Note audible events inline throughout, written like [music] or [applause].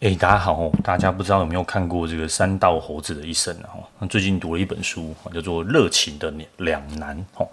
哎，大家好，大家不知道有没有看过这个三道猴子的一生啊？最近读了一本书，叫做《热情的两难》哦。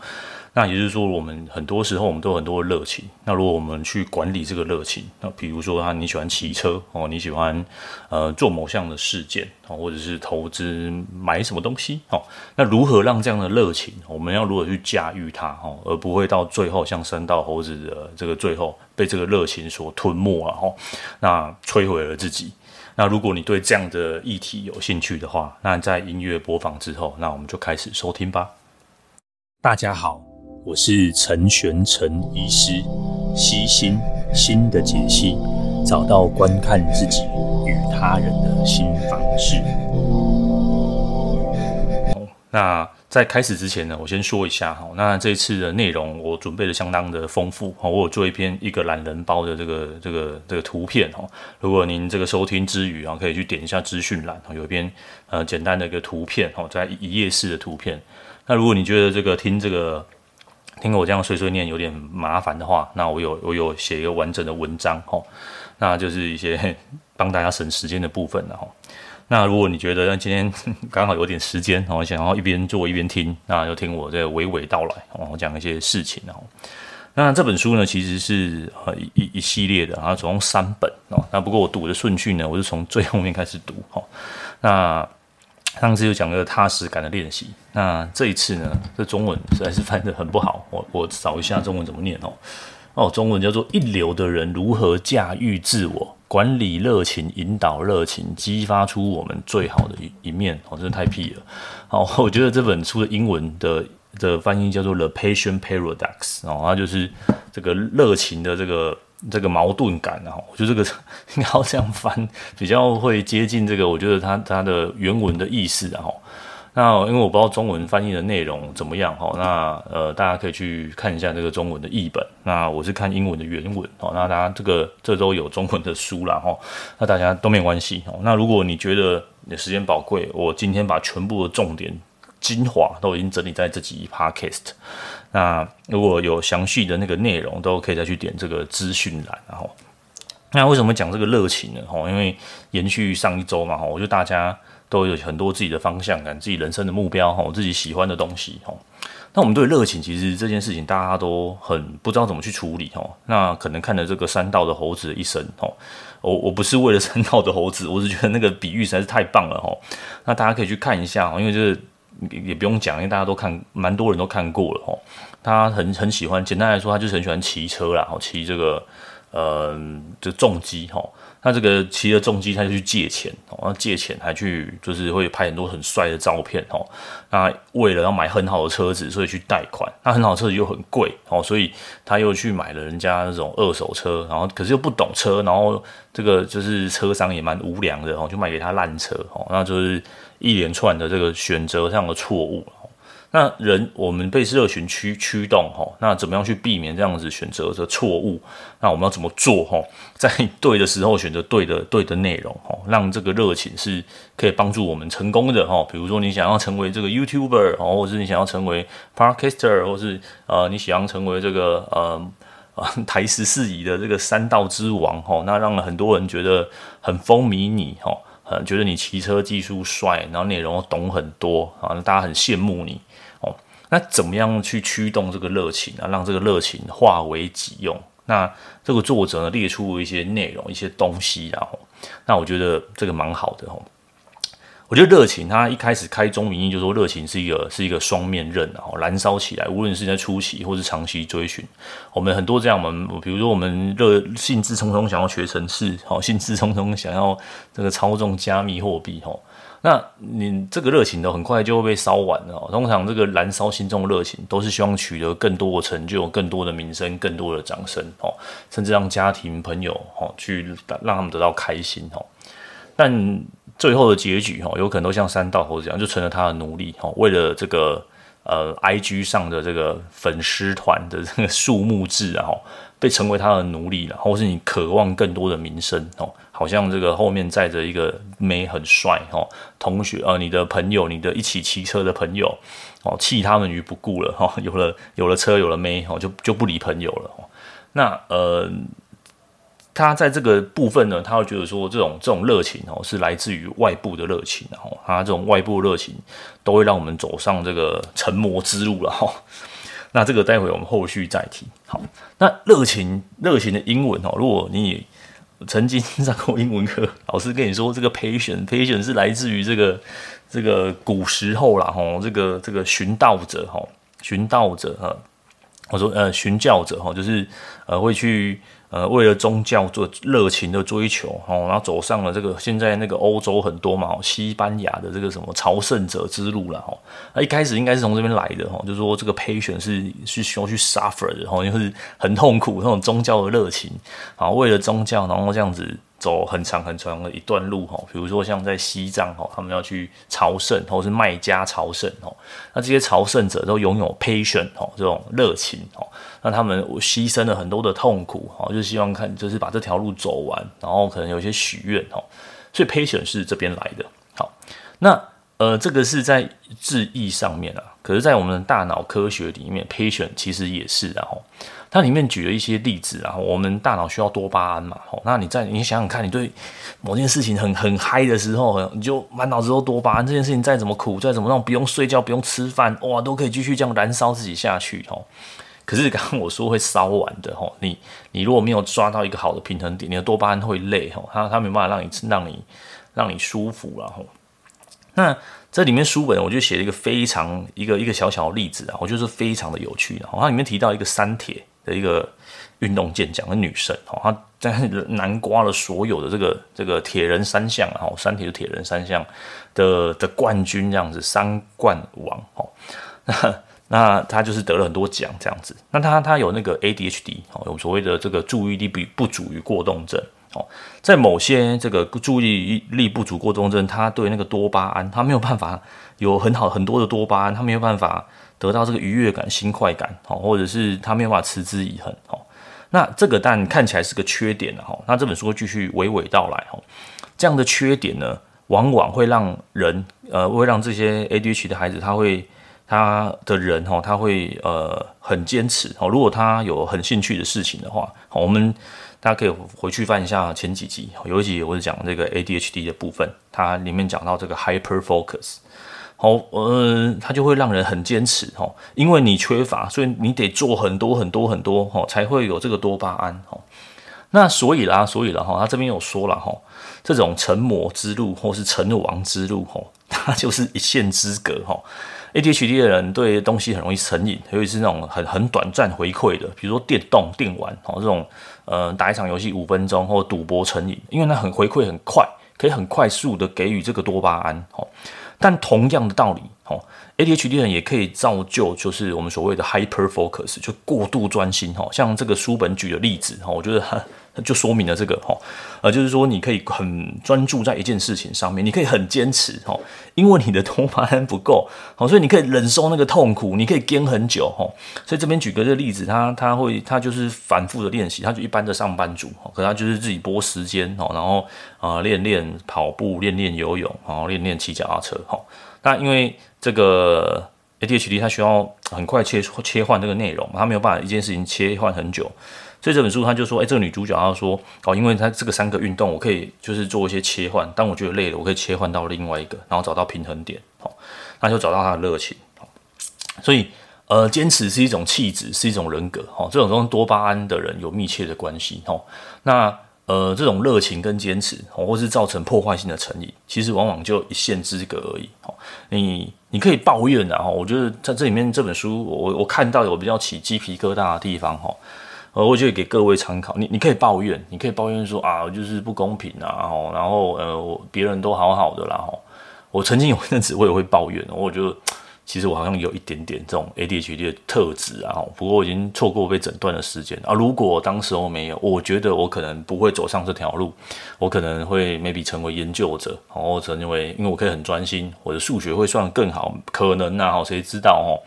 那也就是说，我们很多时候我们都有很多热情。那如果我们去管理这个热情，那比如说，啊你喜欢骑车哦，你喜欢呃做某项的事件哦，或者是投资买什么东西哦，那如何让这样的热情，我们要如何去驾驭它哦，而不会到最后像山道猴子的这个最后被这个热情所吞没了哈，那摧毁了自己。那如果你对这样的议题有兴趣的话，那在音乐播放之后，那我们就开始收听吧。大家好。我是陈玄陈医师，悉心心的解析，找到观看自己与他人的新方式。那在开始之前呢，我先说一下哈，那这次的内容我准备的相当的丰富哈，我有做一篇一个懒人包的这个这个这个图片哈。如果您这个收听之余啊，可以去点一下资讯栏，有一篇呃简单的一个图片哈，在一页式的图片。那如果你觉得这个听这个。听我这样碎碎念有点麻烦的话，那我有我有写一个完整的文章吼，[laughs] 那就是一些 [laughs] 帮大家省时间的部分了吼。那如果你觉得今天刚好有点时间，我想要一边做一边听，那就听我这娓娓道来，我讲一些事情哦。那这本书呢，其实是呃一一系列的，然后总共三本哦。那不过我读的顺序呢，我是从最后面开始读哈。那上次又讲个踏实感的练习，那这一次呢，这中文实在是翻得很不好，我我找一下中文怎么念哦。哦，中文叫做一流的人如何驾驭自我，管理热情，引导热情，激发出我们最好的一一面。哦，真的太屁了。好，[laughs] 我觉得这本书的英文的的翻译叫做 The Passion Paradox，哦，它就是这个热情的这个。这个矛盾感，然后我觉得这个应该要这样翻，比较会接近这个。我觉得它它的原文的意思，然后那因为我不知道中文翻译的内容怎么样哈，那呃大家可以去看一下这个中文的译本。那我是看英文的原文哦，那大家这个这周有中文的书了哈，那大家都没关系哦。那如果你觉得你的时间宝贵，我今天把全部的重点。精华都已经整理在这几 podcast，那如果有详细的那个内容，都可以再去点这个资讯栏。然后，那为什么讲这个热情呢？吼，因为延续上一周嘛，吼，我觉得大家都有很多自己的方向感，自己人生的目标，吼，自己喜欢的东西，吼。那我们对热情，其实这件事情大家都很不知道怎么去处理，吼。那可能看了这个山道的猴子的一生，吼，我我不是为了山道的猴子，我是觉得那个比喻实在是太棒了，吼。那大家可以去看一下，因为就是。也不用讲，因为大家都看，蛮多人都看过了吼。他很很喜欢，简单来说，他就是很喜欢骑车啦，吼，骑这个呃，这重机哦。那这个骑着重机，他就去借钱哦，那借钱还去就是会拍很多很帅的照片哦。那为了要买很好的车子，所以去贷款。那很好的车子又很贵哦，所以他又去买了人家那种二手车，然后可是又不懂车，然后这个就是车商也蛮无良的哦，就卖给他烂车哦，那就是一连串的这个选择上的错误。那人我们被热情驱驱动哈，那怎么样去避免这样子选择的错误？那我们要怎么做哈？[laughs] 在对的时候选择对的对的内容哈，让这个热情是可以帮助我们成功的哈。比如说你想要成为这个 YouTuber 哦，或是你想要成为 Podcaster，或是呃你想要成为这个呃啊 [laughs] 台十四乙的这个山道之王哈，那让很多人觉得很风靡你哈，呃觉得你骑车技术帅，然后内容懂很多啊，大家很羡慕你。那怎么样去驱动这个热情啊？让这个热情化为己用？那这个作者呢，列出一些内容、一些东西，然后，那我觉得这个蛮好的吼。我觉得热情，它一开始开宗明义就说，热情是一个是一个双面刃，然后燃烧起来，无论是在初期或是长期追寻，我们很多这样，我们比如说我们热兴致冲冲想要学程式，好，兴致冲冲想要这个操纵加密货币，吼。那你这个热情都很快就会被烧完了。通常这个燃烧心中的热情，都是希望取得更多的成就、更多的名声、更多的掌声哦，甚至让家庭朋友哦去让他们得到开心哦。但最后的结局哦，有可能都像三道猴子一样，就成了他的奴隶哦。为了这个呃，IG 上的这个粉丝团的这个数目字啊，被成为他的奴隶了，或是你渴望更多的名声哦。好像这个后面载着一个妹很帅哦，同学呃，你的朋友，你的一起骑车的朋友哦，弃他们于不顾了哈，有了有了车有了妹哦，就就不理朋友了哦。那呃，他在这个部分呢，他会觉得说这种这种热情哦，是来自于外部的热情，然后他这种外部热情都会让我们走上这个成魔之路了哈。[laughs] 那这个待会我们后续再提。好，那热情热情的英文哦，如果你曾经上过英文课，老师跟你说这个 patient patient 是来自于这个这个古时候啦吼，这个这个寻道者吼，寻道者哈，我说呃寻教者哈，就是呃会去。呃，为了宗教做热情的追求，哦，然后走上了这个现在那个欧洲很多嘛，西班牙的这个什么朝圣者之路了，哈。那一开始应该是从这边来的，哈，就是说这个 patient 是是需要去 suffer 的，哈，就是很痛苦那种宗教的热情，啊，为了宗教，然后这样子。走很长很长的一段路哈，比如说像在西藏哈，他们要去朝圣或是卖家朝圣哈，那这些朝圣者都拥有 patient，这种热情哈，那他们牺牲了很多的痛苦哈，就希望看就是把这条路走完，然后可能有一些许愿哈，所以 patience 是这边来的。好，那呃这个是在字义上面啊，可是在我们的大脑科学里面，patient 其实也是然后。它里面举了一些例子，然后我们大脑需要多巴胺嘛，吼，那你在你想想看，你对某件事情很很嗨的时候，你就满脑子都多巴胺，这件事情再怎么苦，再怎么让不用睡觉、不用吃饭，哇，都可以继续这样燃烧自己下去，吼。可是刚刚我说会烧完的，吼，你你如果没有抓到一个好的平衡点，你的多巴胺会累，吼，它它没办法让你让你让你舒服，然后那这里面书本我就写了一个非常一个一个小小的例子啊，我觉得非常的有趣，然后它里面提到一个三铁。的一个运动健将的女神哦，她在南瓜了所有的这个这个铁人三项啊，三铁的铁人三项的的冠军这样子，三冠王哦，[laughs] 那那她就是得了很多奖这样子。那她她有那个 ADHD 哦，有所谓的这个注意力不不足于过动症哦，在某些这个注意力不足过动症，她对那个多巴胺，她没有办法有很好很多的多巴胺，她没有办法。得到这个愉悦感、新快感，哦，或者是他没有办法持之以恒，哦，那这个但看起来是个缺点，哈，那这本书继续娓娓道来，哈，这样的缺点呢，往往会让人，呃，会让这些 ADHD 的孩子，他会，他的人，哈，他会，呃，很坚持，哦，如果他有很兴趣的事情的话，好，我们大家可以回去翻一下前几集，有一集我是讲这个 ADHD 的部分，它里面讲到这个 hyper focus。好，呃，它就会让人很坚持，哈，因为你缺乏，所以你得做很多很多很多，哈，才会有这个多巴胺，哈。那所以啦，所以啦，哈，他这边有说了，哈，这种成魔之路或是成王之路，哈，[laughs] 它就是一线之隔，哈。ADHD 的人对东西很容易成瘾，尤其是那种很很短暂回馈的，比如说电动、电玩，哈，这种，呃，打一场游戏五分钟或赌博成瘾，因为它很回馈很快，可以很快速的给予这个多巴胺，哈。但同样的道理，哦，ADHD 人也可以造就，就是我们所谓的 hyper focus，就过度专心，哈，像这个书本举的例子，哈，我觉得。就说明了这个哈，呃，就是说你可以很专注在一件事情上面，你可以很坚持哈，因为你的多巴胺不够，好，所以你可以忍受那个痛苦，你可以撑很久哈。所以这边举个这个例子，他他会他就是反复的练习，他就一般的上班族，可他就是自己拨时间哈，然后啊练练跑步，练练游泳，然后练练骑脚踏车哈。那因为这个 ADHD 它需要很快切切换这个内容，他没有办法一件事情切换很久。所以这本书他就说，哎，这个女主角她说，哦，因为她这个三个运动，我可以就是做一些切换，当我觉得累了，我可以切换到另外一个，然后找到平衡点，哦，那就找到她的热情，哦，所以，呃，坚持是一种气质，是一种人格，哦，这种跟多巴胺的人有密切的关系，哦，那，呃，这种热情跟坚持，哦，或是造成破坏性的成瘾，其实往往就一线之隔而已，哦，你你可以抱怨的，哈，我觉得在这里面这本书，我我看到有比较起鸡皮疙瘩的地方，哈。呃，我就给各位参考，你你可以抱怨，你可以抱怨说啊，就是不公平啊，然后呃，别人都好好的啦，吼，我曾经有一阵子我也会抱怨，我觉得其实我好像有一点点这种 ADHD 的特质啊，不过我已经错过被诊断的时间啊，如果当时我没有，我觉得我可能不会走上这条路，我可能会 maybe 成为研究者，然后成为，因为我可以很专心，我的数学会算得更好，可能啊，谁知道哦，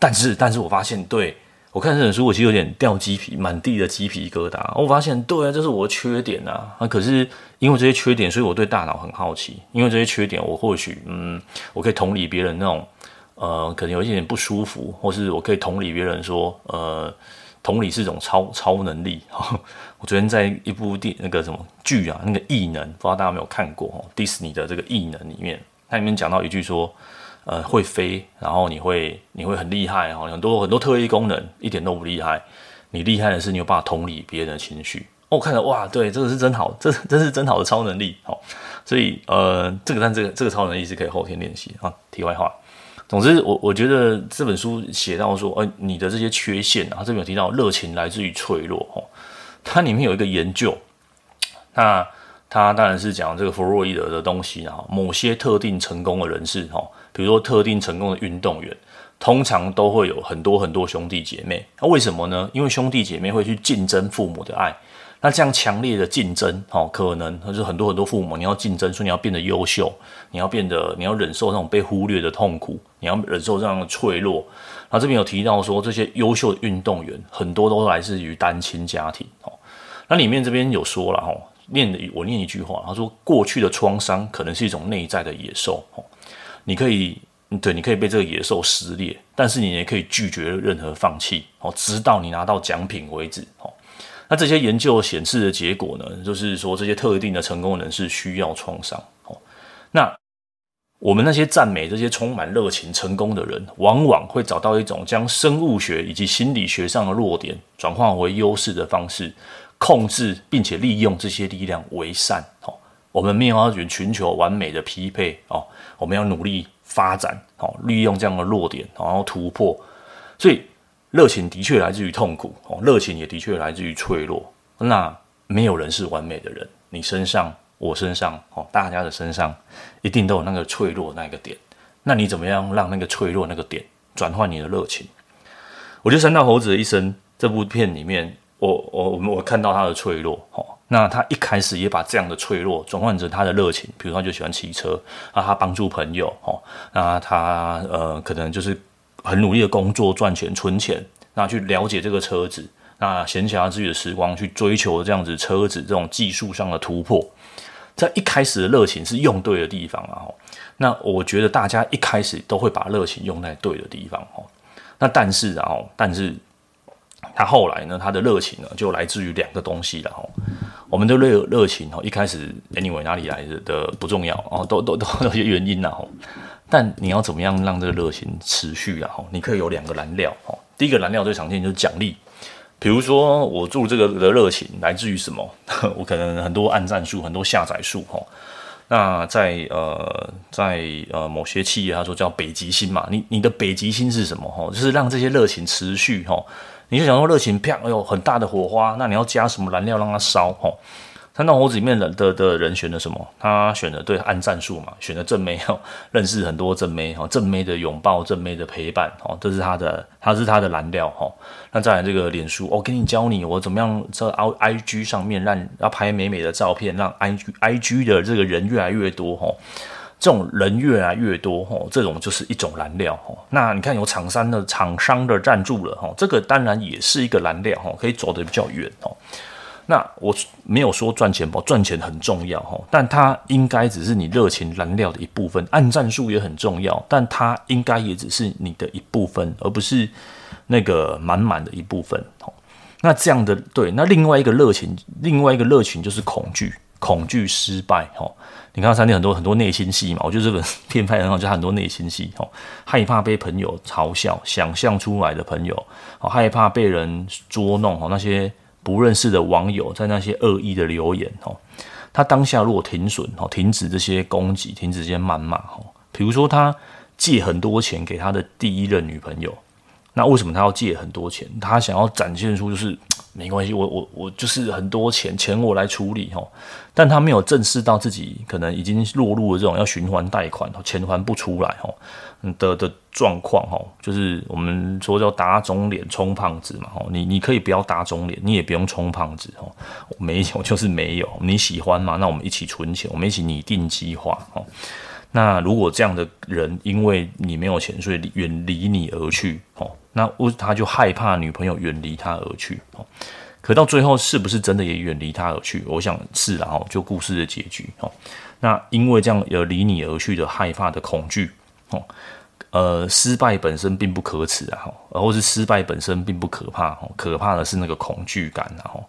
但是但是我发现对。我看这本书，我其实有点掉鸡皮，满地的鸡皮疙瘩。我发现，对啊，这是我的缺点啊。啊，可是因为这些缺点，所以我对大脑很好奇。因为这些缺点，我或许，嗯，我可以同理别人那种，呃，可能有一点点不舒服，或是我可以同理别人说，呃，同理是一种超超能力。[laughs] 我昨天在一部电那个什么剧啊，那个异能，不知道大家有没有看过哦？迪士尼的这个异能里面，它里面讲到一句说，呃，会飞，然后你会你会很厉害哈，很多很多特异功能一点都不厉害，你厉害的是你有办法同理别人的情绪。我、看了哇，对，这个是真好，这真是真好的超能力，好，所以呃，这个但这个这个超能力是可以后天练习啊。题外话，总之我我觉得这本书写到说，呃，你的这些缺陷啊，这边有提到热情来自于脆弱，哦，它里面有一个研究，那它当然是讲这个弗洛伊德的东西啊，某些特定成功的人士，哈，比如说特定成功的运动员，通常都会有很多很多兄弟姐妹，那为什么呢？因为兄弟姐妹会去竞争父母的爱。那这样强烈的竞争，哦，可能就是很多很多父母，你要竞争，说你要变得优秀，你要变得，你要忍受那种被忽略的痛苦，你要忍受这样的脆弱。那这边有提到说，这些优秀的运动员很多都来自于单亲家庭，哦。那里面这边有说了，哦，念的我念一句话，他说过去的创伤可能是一种内在的野兽，哦，你可以，对，你可以被这个野兽撕裂，但是你也可以拒绝任何放弃，哦，直到你拿到奖品为止，哦。那这些研究显示的结果呢，就是说这些特定的成功人士需要创伤。哦，那我们那些赞美这些充满热情成功的人，往往会找到一种将生物学以及心理学上的弱点转化为优势的方式，控制并且利用这些力量为善。哦，我们没有要寻求完美的匹配。哦，我们要努力发展。哦，利用这样的弱点，然后突破。所以。热情的确来自于痛苦哦，热情也的确来自于脆弱。那没有人是完美的人，你身上、我身上哦，大家的身上一定都有那个脆弱那个点。那你怎么样让那个脆弱那个点转换你的热情？我觉得《三道猴子的一生》这部片里面，我我我我看到他的脆弱哦，那他一开始也把这样的脆弱转换成他的热情，比如他就喜欢骑车啊，他帮助朋友哦，那他呃可能就是。很努力的工作赚钱存钱，那去了解这个车子，那闲暇之余的时光去追求这样子车子这种技术上的突破，在一开始的热情是用对的地方啊。那我觉得大家一开始都会把热情用在对的地方哦。那但是啊，但是他后来呢，他的热情呢就来自于两个东西了哦。我们的热热情哦，一开始 anyway 哪里来的的不重要哦，都都都有些原因呐哦。但你要怎么样让这个热情持续啊？你可以有两个燃料哦。第一个燃料最常见就是奖励，比如说我做这个的热情来自于什么？[laughs] 我可能很多按赞数，很多下载数哈。那在呃在呃某些企业，他说叫北极星嘛。你你的北极星是什么？哈，就是让这些热情持续哈。你就想说热情啪，哎呦很大的火花，那你要加什么燃料让它烧哈？山道猴子里面的的的人选了什么？他选的对按战术嘛，选的正妹哦，[laughs] 认识很多正妹哈，正妹的拥抱，正妹的陪伴哦，这是他的，他是他的燃料哈。那再来这个脸书，我给你教你我怎么样在 I G 上面让要拍美美的照片，让 I I G 的这个人越来越多哈，这种人越来越多哈，这种就是一种燃料哈。那你看有厂商的厂商的赞助了哈，这个当然也是一个燃料哈，可以走得比较远哦。那我没有说赚钱不赚钱很重要哈，但它应该只是你热情燃料的一部分。按赞数也很重要，但它应该也只是你的一部分，而不是那个满满的一部分。那这样的对，那另外一个热情，另外一个热情就是恐惧，恐惧失败哈。你看三天很多很多内心戏嘛，我觉得这本 [laughs] 片拍很好，就很多内心戏哦，害怕被朋友嘲笑，想象出来的朋友哦，害怕被人捉弄哦那些。不认识的网友在那些恶意的留言哦，他当下如果停损哦，停止这些攻击，停止这些谩骂哦，比如说他借很多钱给他的第一任女朋友，那为什么他要借很多钱？他想要展现出就是没关系，我我我就是很多钱，钱我来处理哦，但他没有正视到自己可能已经落入了这种要循环贷款，钱还不出来哦。的的状况哦，就是我们说叫打肿脸充胖子嘛哦，你你可以不要打肿脸，你也不用充胖子哦，没有就是没有，你喜欢吗？那我们一起存钱，我们一起拟定计划哦。那如果这样的人因为你没有钱，所以远离你而去哦，那他就害怕女朋友远离他而去哦。可到最后是不是真的也远离他而去？我想是，然后就故事的结局哦。那因为这样有离你而去的害怕的恐惧哦。呃，失败本身并不可耻啊，哈，或是失败本身并不可怕，哦可怕的是那个恐惧感，然后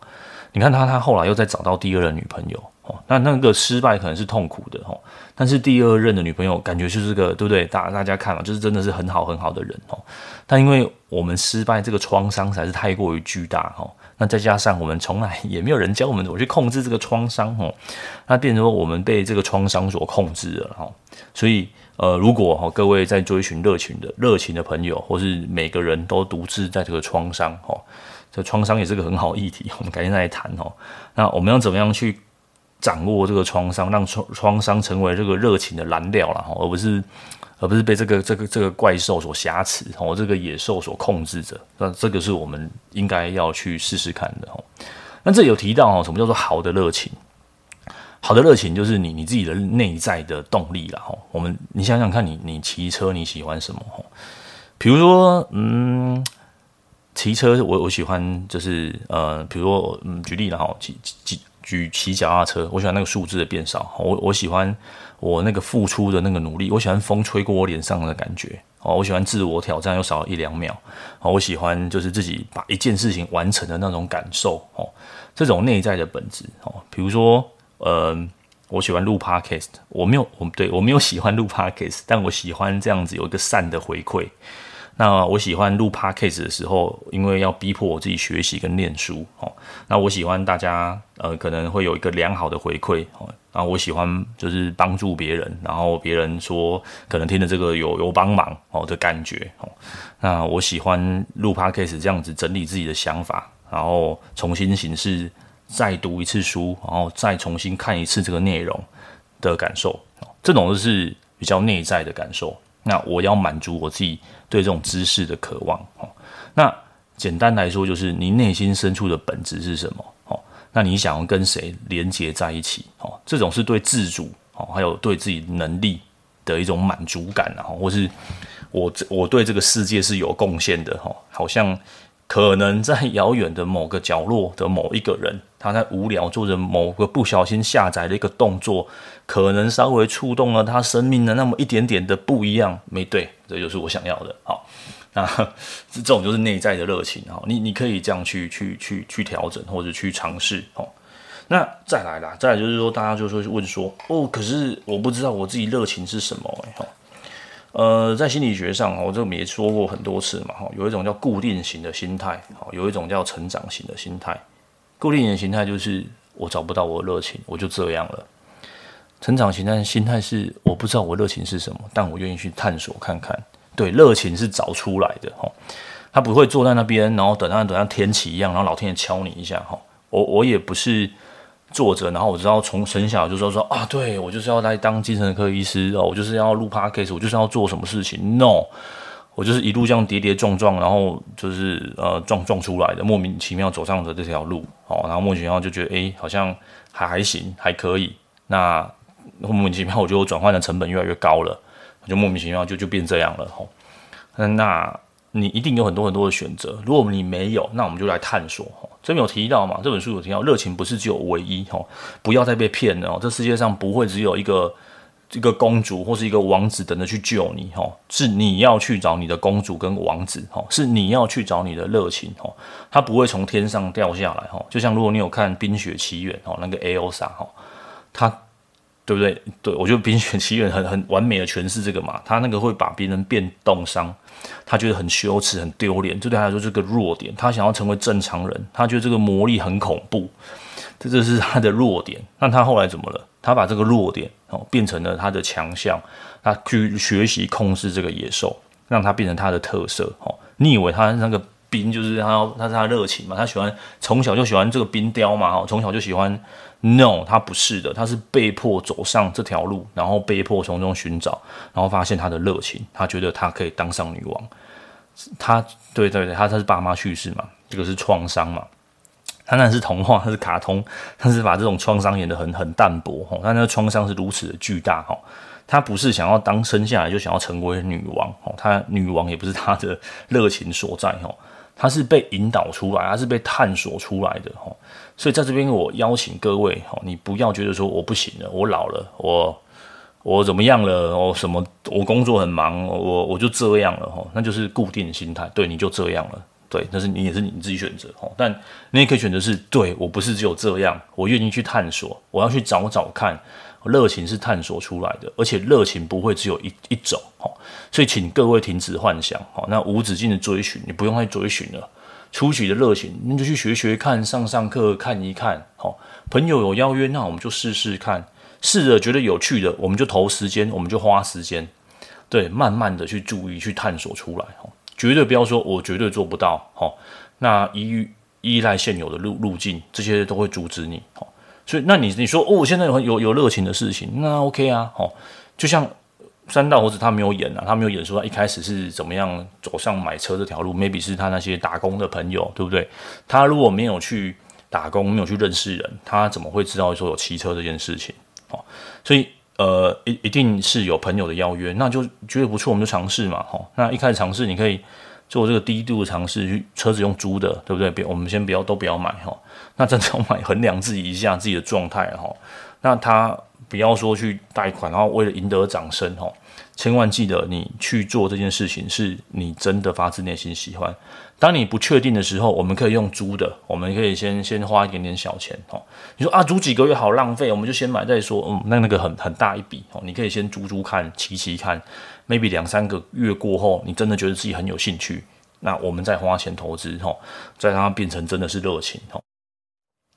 你看他，他后来又再找到第二任女朋友，那那个失败可能是痛苦的，哦，但是第二任的女朋友感觉就是个，对不对？大大家看嘛，就是真的是很好很好的人，哦，但因为我们失败这个创伤实在是太过于巨大，哦，那再加上我们从来也没有人教我们怎么去控制这个创伤，哦，那变成说我们被这个创伤所控制了，哦，所以。呃，如果哈各位在追寻热情的热情的朋友，或是每个人都独自在这个创伤哈，这创伤也是个很好议题，我们改天再来谈哦。那我们要怎么样去掌握这个创伤，让创创伤成为这个热情的燃料了哈，而不是而不是被这个这个这个怪兽所挟持哦，这个野兽所控制着。那这个是我们应该要去试试看的哈。那这有提到哈，什么叫做好的热情？好的热情就是你你自己的内在的动力啦。吼，我们你想想看你你骑车你喜欢什么？吼，比如说嗯，骑车我我喜欢就是呃，比如说嗯，举例了哈，骑骑举骑脚踏车，我喜欢那个数字的变少。我我喜欢我那个付出的那个努力，我喜欢风吹过我脸上的感觉。哦，我喜欢自我挑战又少了一两秒。哦，我喜欢就是自己把一件事情完成的那种感受。哦，这种内在的本质。哦，比如说。呃，我喜欢录 podcast，我没有，我对我没有喜欢录 [laughs] podcast，但我喜欢这样子有一个善的回馈。那我喜欢录 podcast 的时候，因为要逼迫我自己学习跟念书哦。那我喜欢大家呃可能会有一个良好的回馈哦。然后我喜欢就是帮助别人，然后别人说可能听的这个有有帮忙哦的感觉哦。那我喜欢录 podcast 这样子整理自己的想法，然后重新形式。再读一次书，然后再重新看一次这个内容的感受，这种就是比较内在的感受。那我要满足我自己对这种知识的渴望。哦那简单来说，就是你内心深处的本质是什么？哦，那你想要跟谁连接在一起？哦，这种是对自主哦，还有对自己能力的一种满足感，然后或是我我对这个世界是有贡献的。哈，好像。可能在遥远的某个角落的某一个人，他在无聊做着某个不小心下载的一个动作，可能稍微触动了他生命的那么一点点的不一样，没对，这就是我想要的。好，[laughs] 那 [laughs] 这种就是内在的热情。好，你你可以这样去去去去调整或者去尝试。哦，那再来啦，再来就是说，大家就说问说，哦，可是我不知道我自己热情是什么诶。呃，在心理学上，我这个也说过很多次嘛，哈，有一种叫固定型的心态，好，有一种叫成长型的心态。固定型的心态就是我找不到我的热情，我就这样了。成长型但心态是我不知道我热情是什么，但我愿意去探索看看。对，热情是找出来的，哈，他不会坐在那边，然后等他等他天启一样，然后老天爷敲你一下，哈，我我也不是。作者，然后我知道从从小就说说啊，对我就是要来当精神科医师哦，我就是要录 podcast，我就是要做什么事情。No，我就是一路这样跌跌撞撞，然后就是呃撞撞出来的，莫名其妙走上的这条路哦，然后莫名其妙就觉得哎，好像还还行，还可以。那莫名其妙，我觉得我转换的成本越来越高了，就莫名其妙就就变这样了吼。那那。你一定有很多很多的选择，如果你没有，那我们就来探索。这边有提到嘛？这本书有提到，热情不是只有唯一哈，不要再被骗了哦。这世界上不会只有一个一个公主或是一个王子等着去救你哈，是你要去找你的公主跟王子哈，是你要去找你的热情哈，它不会从天上掉下来哈。就像如果你有看《冰雪奇缘》哦，那个艾欧莎哈，它。对不对？对，我觉得《冰雪奇缘》很很完美的诠释这个嘛。他那个会把别人变冻伤，他觉得很羞耻、很丢脸，这对他来说是个弱点。他想要成为正常人，他觉得这个魔力很恐怖，这就是他的弱点。那他后来怎么了？他把这个弱点哦变成了他的强项，他去学习控制这个野兽，让他变成他的特色。哦，你以为他那个冰就是他，他是他热情嘛？他喜欢从小就喜欢这个冰雕嘛？哦，从小就喜欢。No，他不是的，他是被迫走上这条路，然后被迫从中寻找，然后发现他的热情，他觉得他可以当上女王。他，对对对，他他是爸妈去世嘛，这个是创伤嘛。他那是童话，他是卡通，他是把这种创伤演得很很淡薄哈。他那个创伤是如此的巨大哈，他不是想要当生下来就想要成为女王哦，他女王也不是他的热情所在哈。它是被引导出来，它是被探索出来的哈，所以在这边我邀请各位哈，你不要觉得说我不行了，我老了，我我怎么样了？我什么？我工作很忙，我我就这样了哈，那就是固定心态。对，你就这样了，对，但是你也是你自己选择哈。但你也可以选择是，对，我不是只有这样，我愿意去探索，我要去找找看。热情是探索出来的，而且热情不会只有一一种哈。所以请各位停止幻想哈，那无止境的追寻，你不用再追寻了。初级的热情，你就去学学看，上上课看一看。好，朋友有邀约，那我们就试试看。试着觉得有趣的，我们就投时间，我们就花时间，对，慢慢的去注意，去探索出来，哈，绝对不要说我绝对做不到，哈，那依依赖现有的路路径，这些都会阻止你，哈，所以那你你说哦，现在有有有热情的事情，那 OK 啊，哈，就像三道猴子他没有演啊，他没有演说他一开始是怎么样走上买车这条路，maybe 是他那些打工的朋友，对不对？他如果没有去打工，没有去认识人，他怎么会知道说有骑车这件事情？哦，所以呃，一一定是有朋友的邀约，那就觉得不错，我们就尝试嘛，哈。那一开始尝试，你可以做这个低度尝试，去车子用租的，对不对？别，我们先不要都不要买，哈。那真的要买，衡量自己一下自己的状态，哈。那他不要说去贷款，然后为了赢得掌声，哈。千万记得，你去做这件事情，是你真的发自内心喜欢。当你不确定的时候，我们可以用租的，我们可以先先花一点点小钱哦。你说啊，租几个月好浪费，我们就先买再说。嗯，那那个很很大一笔哦，你可以先租租看，骑骑看，maybe 两三个月过后，你真的觉得自己很有兴趣，那我们再花钱投资哦，再让它变成真的是热情哦，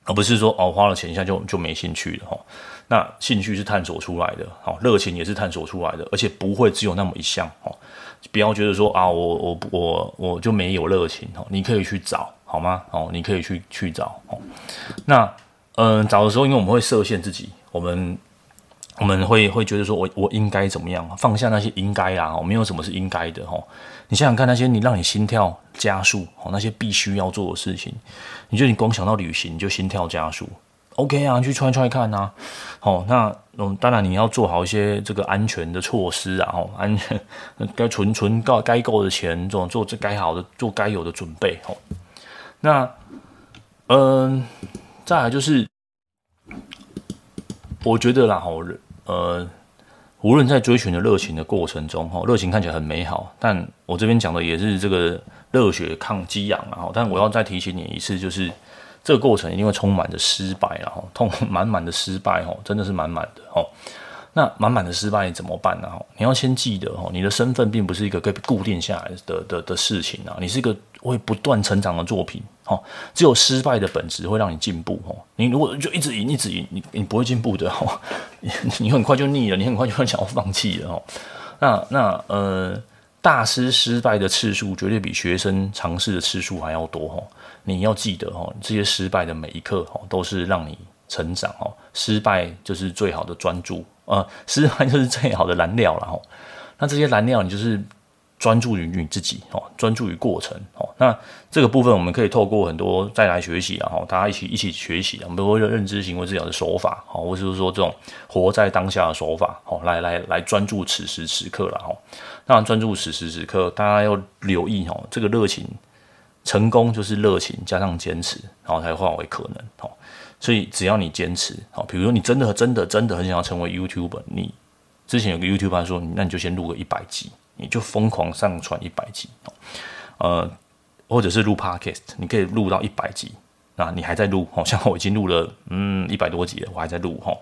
而不是说哦花了钱一下就就没兴趣了哈。那兴趣是探索出来的，好，热情也是探索出来的，而且不会只有那么一项哦。不要觉得说啊，我我我我就没有热情哦，你可以去找好吗？哦，你可以去去找哦。那嗯、找的时候，因为我们会设限自己，我们我们会会觉得说我我应该怎么样？放下那些应该啊，没有什么是应该的哦。你想想看，那些你让你心跳加速哦，那些必须要做的事情，你觉得你光想到旅行你就心跳加速？OK 啊，去踹踹看呐、啊。好、哦，那嗯，当然你要做好一些这个安全的措施啊。哦，安全 [laughs] 该存存够该够的钱，做做这该好的，做该有的准备。哦，那嗯，再来就是，我觉得啦，哦，呃，无论在追寻的热情的过程中，哈，热情看起来很美好，但我这边讲的也是这个热血抗激昂啊。但我要再提醒你一次，就是。这个过程一定会充满着失败，然后痛满满的失败，哦，真的是满满的，哦。那满满的失败你怎么办呢？你要先记得，哦，你的身份并不是一个被固定下来的的的事情啊，你是一个会不断成长的作品，哦。只有失败的本质会让你进步，哦。你如果就一直赢，一直赢，你你不会进步的，哦。你你很快就腻了，你很快就会想要放弃了，哦。那那呃，大师失败的次数绝对比学生尝试的次数还要多，哦。你要记得哦，这些失败的每一刻哦，都是让你成长哦。失败就是最好的专注，呃，失败就是最好的燃料了哦。那这些燃料，你就是专注于你自己哦，专注于过程哦。那这个部分，我们可以透过很多再来学习啊，大家一起一起学习，我们会认知行为治疗的手法哦，或者是说这种活在当下的手法哦，来来来专注此时此刻了哦。那，专注此时此刻，大家要留意哦，这个热情。成功就是热情加上坚持，然后才化为可能。哦，所以只要你坚持，好，比如说你真的、真的、真的很想要成为 YouTuber，你之前有个 YouTuber 说，那你就先录个一百集，你就疯狂上传一百集，呃，或者是录 Podcast，你可以录到一百集。那你还在录，好像我已经录了，嗯，一百多集了，我还在录，哈。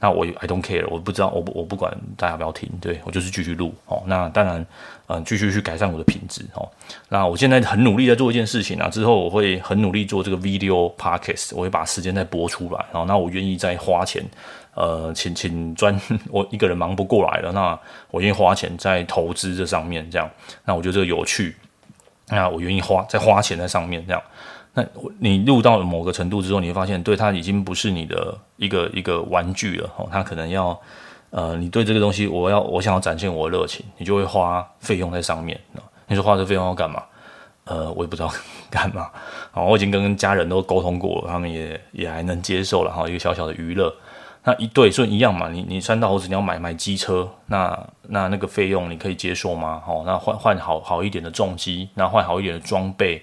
那我 I don't care，我不知道，我我不管大家不要听，对，我就是继续录，哦。那当然，嗯，继续去改善我的品质，哦。那我现在很努力在做一件事情啊，之后我会很努力做这个 video podcast，我会把时间再播出来，然后那我愿意再花钱，呃，请请专我一个人忙不过来了，那我愿意花钱在投资这上面，这样，那我觉得这个有趣，那我愿意花再花钱在上面，这样。那你录到了某个程度之后，你会发现，对它已经不是你的一个一个玩具了哦，它可能要，呃，你对这个东西，我要我想要展现我的热情，你就会花费用在上面。你说花这费用要干嘛？呃，我也不知道干嘛。好，我已经跟家人都沟通过，他们也也还能接受了哈，一个小小的娱乐。那一对，所以一样嘛，你你三道猴子你要买买机车，那那那个费用你可以接受吗？哦，那换换好好一点的重机，那换好一点的装备。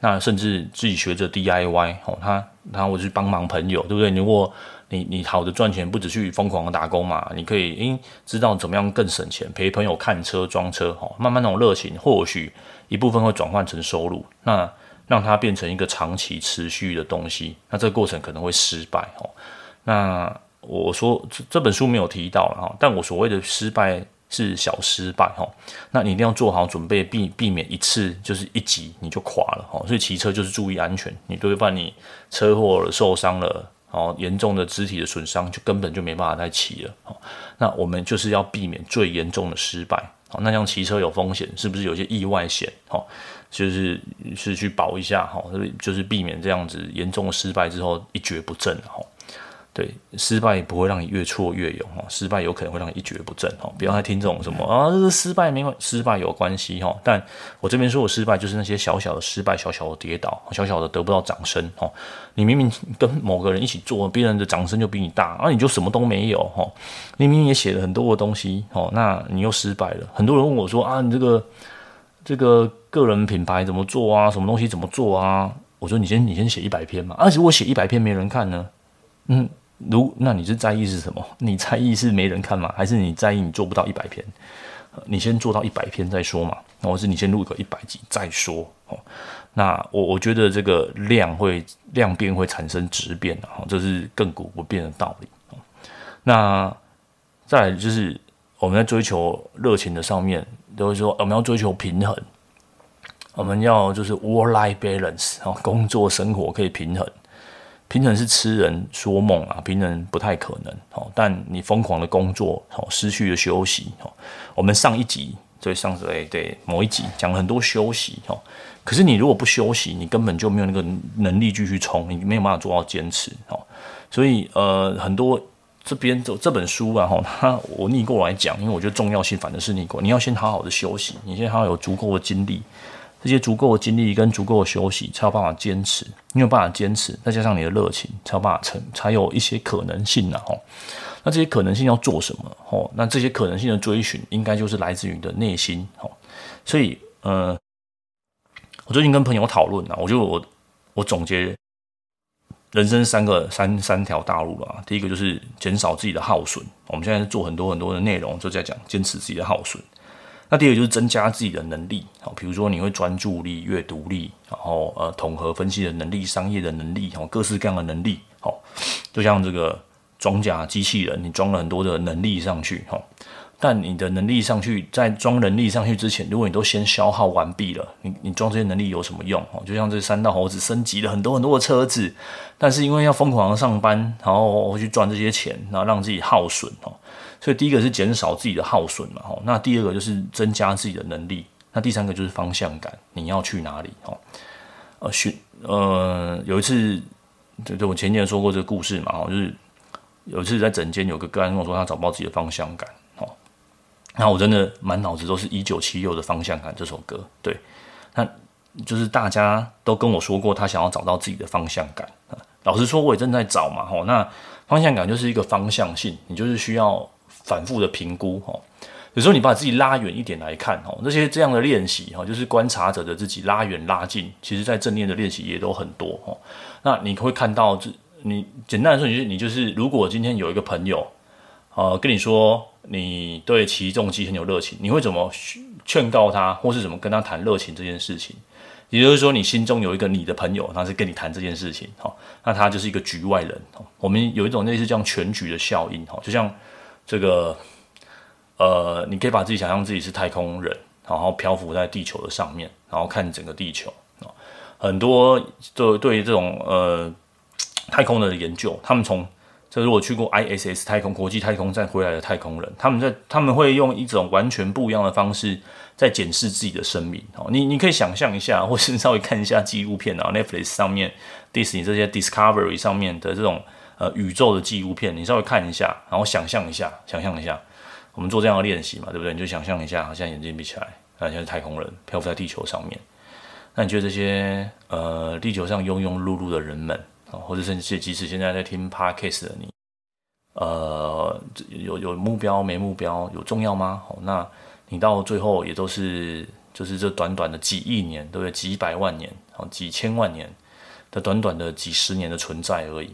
那甚至自己学着 DIY 哦，他他我去帮忙朋友，对不对？如果你你好的赚钱不只去疯狂的打工嘛，你可以因知道怎么样更省钱，陪朋友看车装车哈，慢慢那种热情或许一部分会转换成收入，那让它变成一个长期持续的东西，那这个过程可能会失败哦。那我说这这本书没有提到了哈，但我所谓的失败。是小失败哈，那你一定要做好准备，避避免一次就是一击你就垮了哈。所以骑车就是注意安全，你对半你车祸了受伤了哦，严重的肢体的损伤就根本就没办法再骑了。那我们就是要避免最严重的失败。那像骑车有风险，是不是有些意外险？就是是去保一下哈，就是避免这样子严重的失败之后一蹶不振哈。对，失败不会让你越挫越勇哈，失败有可能会让你一蹶不振哈。不要再听这种什么啊，这个失败没关，失败有关系哈。但我这边说的失败，就是那些小小的失败，小小的跌倒，小小的得不到掌声哈。你明明跟某个人一起做，别人的掌声就比你大，那你就什么都没有哈。你明明也写了很多的东西哦，那你又失败了。很多人问我说啊，你这个这个个人品牌怎么做啊？什么东西怎么做啊？我说你先你先写一百篇嘛。而且我写一百篇没人看呢，嗯。如那你是在意是什么？你在意是没人看吗？还是你在意你做不到一百篇？你先做到一百篇再说嘛，或是你先录个一百集再说。哦，那我我觉得这个量会量变会产生质变的哈，这是亘古不变的道理。那再来就是我们在追求热情的上面，都会说我们要追求平衡，我们要就是 work-life balance 啊，工作生活可以平衡。平常是痴人说梦啊，平常不太可能。但你疯狂的工作，失去了休息。我们上一集对上次对某一集讲了很多休息。可是你如果不休息，你根本就没有那个能力继续冲，你没有办法做到坚持。所以呃，很多这边这这本书啊，哈，我逆过来讲，因为我觉得重要性反正是逆过，你要先好好的休息，你先好好有足够的精力。这些足够的精力跟足够的休息，才有办法坚持。你有办法坚持，再加上你的热情，才有办法成，才有一些可能性呢。吼，那这些可能性要做什么？吼，那这些可能性的追寻，应该就是来自于你的内心。吼，所以，呃，我最近跟朋友讨论啊，我就我我总结人生三个三三条大路吧。第一个就是减少自己的耗损。我们现在做很多很多的内容，就在讲坚持自己的耗损。那第二个就是增加自己的能力，好，比如说你会专注力、阅读力，然后呃统合分析的能力、商业的能力，好各式各样的能力，好，就像这个装甲机器人，你装了很多的能力上去，哈，但你的能力上去，在装能力上去之前，如果你都先消耗完毕了，你你装这些能力有什么用？哦，就像这三道猴子升级了很多很多的车子，但是因为要疯狂的上班，然后去赚这些钱，然后让自己耗损，哦。所以第一个是减少自己的耗损嘛，吼。那第二个就是增加自己的能力。那第三个就是方向感，你要去哪里，哦。呃，寻，呃，有一次，就就我前年说过这个故事嘛，哦，就是有一次在诊间有个个案跟我说他找不到自己的方向感，那我真的满脑子都是一九七六的方向感这首歌，对。那就是大家都跟我说过他想要找到自己的方向感。老实说，我也正在找嘛，吼。那方向感就是一个方向性，你就是需要。反复的评估哈，有时候你把自己拉远一点来看哈，那些这样的练习哈，就是观察者的自己拉远拉近，其实在正念的练习也都很多哈。那你会看到，这你简单来说，你就是你就是，如果今天有一个朋友，呃，跟你说你对骑重机很有热情，你会怎么劝告他，或是怎么跟他谈热情这件事情？也就是说，你心中有一个你的朋友，他是跟你谈这件事情哈，那他就是一个局外人。我们有一种类似这样全局的效应哈，就像。这个，呃，你可以把自己想象自己是太空人，然后漂浮在地球的上面，然后看整个地球。很多对对于这种呃太空的研究，他们从这如果去过 ISS 太空国际太空站回来的太空人，他们在他们会用一种完全不一样的方式在检视自己的生命。哦，你你可以想象一下，或是稍微看一下纪录片啊，Netflix 上面、Disney 这些 Discovery 上面的这种。呃，宇宙的纪录片，你稍微看一下，然后想象一下，想象一下，我们做这样的练习嘛，对不对？你就想象一下，好像眼睛闭起来，啊，现在是太空人漂浮在地球上面。那你觉得这些呃，地球上庸庸碌碌的人们或者甚至即使现在在听 Podcast 的你，呃，有有目标没目标有重要吗？好，那你到最后也都是就是这短短的几亿年，对不对？几百万年，好，几千万年的短短的几十年的存在而已。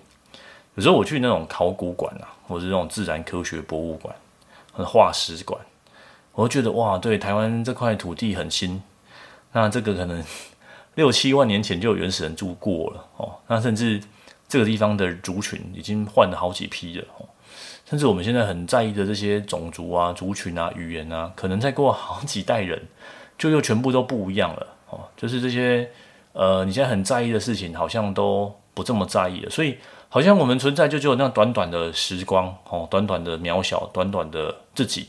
有时候我去那种考古馆啊，或者是那种自然科学博物馆、化石馆，我会觉得哇，对台湾这块土地很新。那这个可能六七万年前就有原始人住过了哦。那甚至这个地方的族群已经换了好几批了哦。甚至我们现在很在意的这些种族啊、族群啊、语言啊，可能再过好几代人，就又全部都不一样了哦。就是这些呃，你现在很在意的事情，好像都不这么在意了。所以，好像我们存在就只有那短短的时光哦，短短的渺小，短短的自己。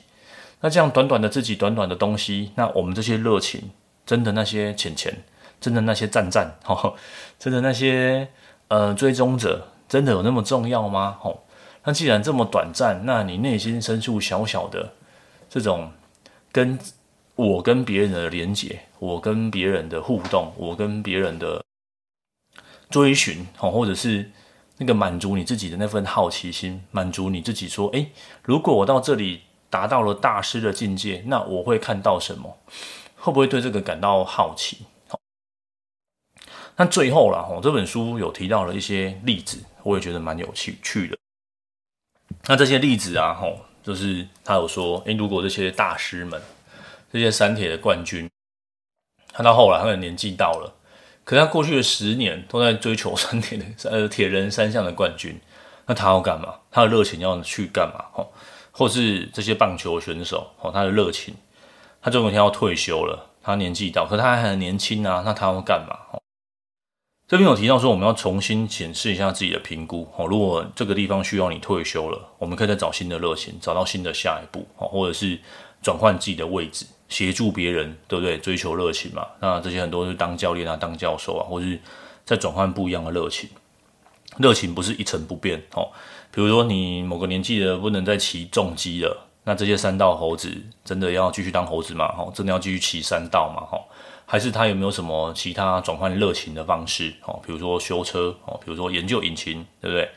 那这样短短的自己，短短的东西，那我们这些热情。真的那些浅浅，真的那些赞赞，[laughs] 吼，真的那些呃追踪者，真的有那么重要吗？吼，那既然这么短暂，那你内心深处小小的这种跟我跟别人的连结，我跟别人的互动，我跟别人的追寻，吼，或者是那个满足你自己的那份好奇心，满足你自己说，诶，如果我到这里达到了大师的境界，那我会看到什么？会不会对这个感到好奇？那最后啦，这本书有提到了一些例子，我也觉得蛮有趣趣的。那这些例子啊，吼，就是他有说，诶，如果这些大师们，这些三铁的冠军，看到后来他的年纪到了，可是他过去的十年都在追求三铁的 [laughs] 呃铁人三项的冠军，那他要干嘛？他的热情要去干嘛？吼，或是这些棒球选手，吼，他的热情。他总有一天要退休了，他年纪到，可是他还很年轻啊，那他要干嘛？这边有提到说，我们要重新检视一下自己的评估。哦，如果这个地方需要你退休了，我们可以再找新的热情，找到新的下一步，哦，或者是转换自己的位置，协助别人，对不对？追求热情嘛。那这些很多是当教练啊，当教授啊，或是再转换不一样的热情。热情不是一成不变哦。比如说你某个年纪的不能再骑重机了。那这些山道猴子真的要继续当猴子吗？哦，真的要继续骑山道吗？哦，还是他有没有什么其他转换热情的方式？哦，比如说修车，哦，比如说研究引擎，对不对？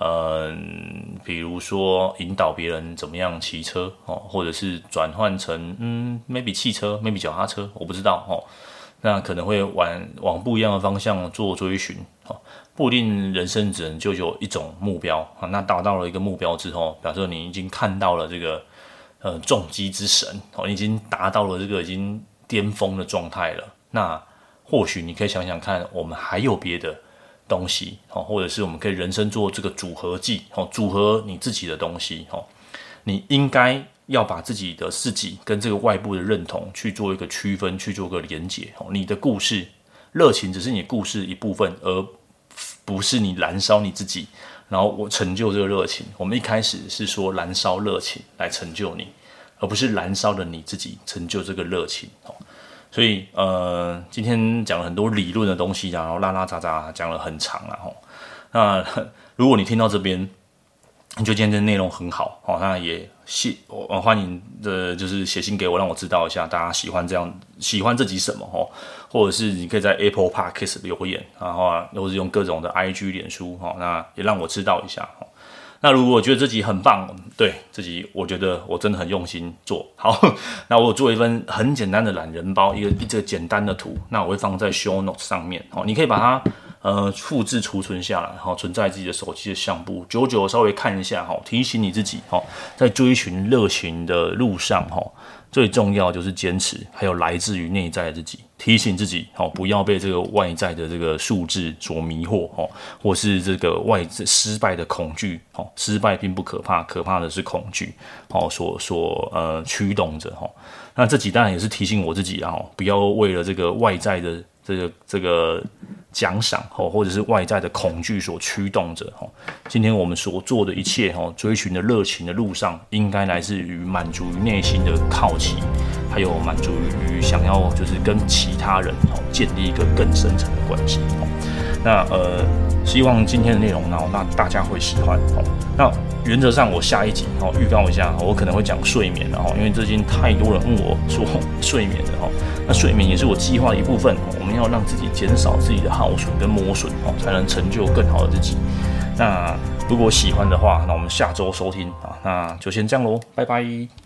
嗯，比如说引导别人怎么样骑车，哦，或者是转换成嗯，maybe 汽车，maybe 脚踏车，我不知道，哦，那可能会往往不一样的方向做追寻，哦。不一定人生只能就有一种目标啊。那达到了一个目标之后，表示你已经看到了这个呃重机之神哦，你已经达到了这个已经巅峰的状态了。那或许你可以想想看，我们还有别的东西哦，或者是我们可以人生做这个组合技哦，组合你自己的东西哦。你应该要把自己的自己跟这个外部的认同去做一个区分，去做个连结哦。你的故事热情只是你故事一部分，而不是你燃烧你自己，然后我成就这个热情。我们一开始是说燃烧热情来成就你，而不是燃烧了你自己成就这个热情哦。所以呃，今天讲了很多理论的东西，然后拉拉杂杂讲了很长啊。那如果你听到这边，你觉得今天的内容很好哦，那也谢我欢迎的，就是写信给我，让我知道一下大家喜欢这样，喜欢这集什么哦。或者是你可以在 Apple Podcast 留言，然后啊，或是用各种的 IG 脸书哈，那也让我知道一下哈。那如果我觉得自己很棒，对，自己我觉得我真的很用心做。好，[laughs] 那我做一份很简单的懒人包，一个一个简单的图，那我会放在 Show Notes 上面。哦，你可以把它呃复制储存下来，然后存在自己的手机的相簿，久久稍微看一下哈，提醒你自己哈，在追寻热情的路上哈。最重要就是坚持，还有来自于内在的自己，提醒自己哦，不要被这个外在的这个数字所迷惑哦，或是这个外在失败的恐惧哦，失败并不可怕，可怕的是恐惧哦，所所呃驱动着哈。那这几当然也是提醒我自己啊，不要为了这个外在的这个这个。奖赏哦，或者是外在的恐惧所驱动着哦。今天我们所做的一切哦，追寻的热情的路上，应该来自于满足于内心的好奇，还有满足于想要就是跟其他人哦建立一个更深层的关系。那呃，希望今天的内容呢，那大家会喜欢哦。那原则上我下一集哦，预告一下，我可能会讲睡眠的哦，因为最近太多人问我说睡眠的哦。那睡眠也是我计划的一部分，我们要让自己减少自己的耗损跟磨损哦，才能成就更好的自己。那如果喜欢的话，那我们下周收听啊，那就先这样喽，拜拜。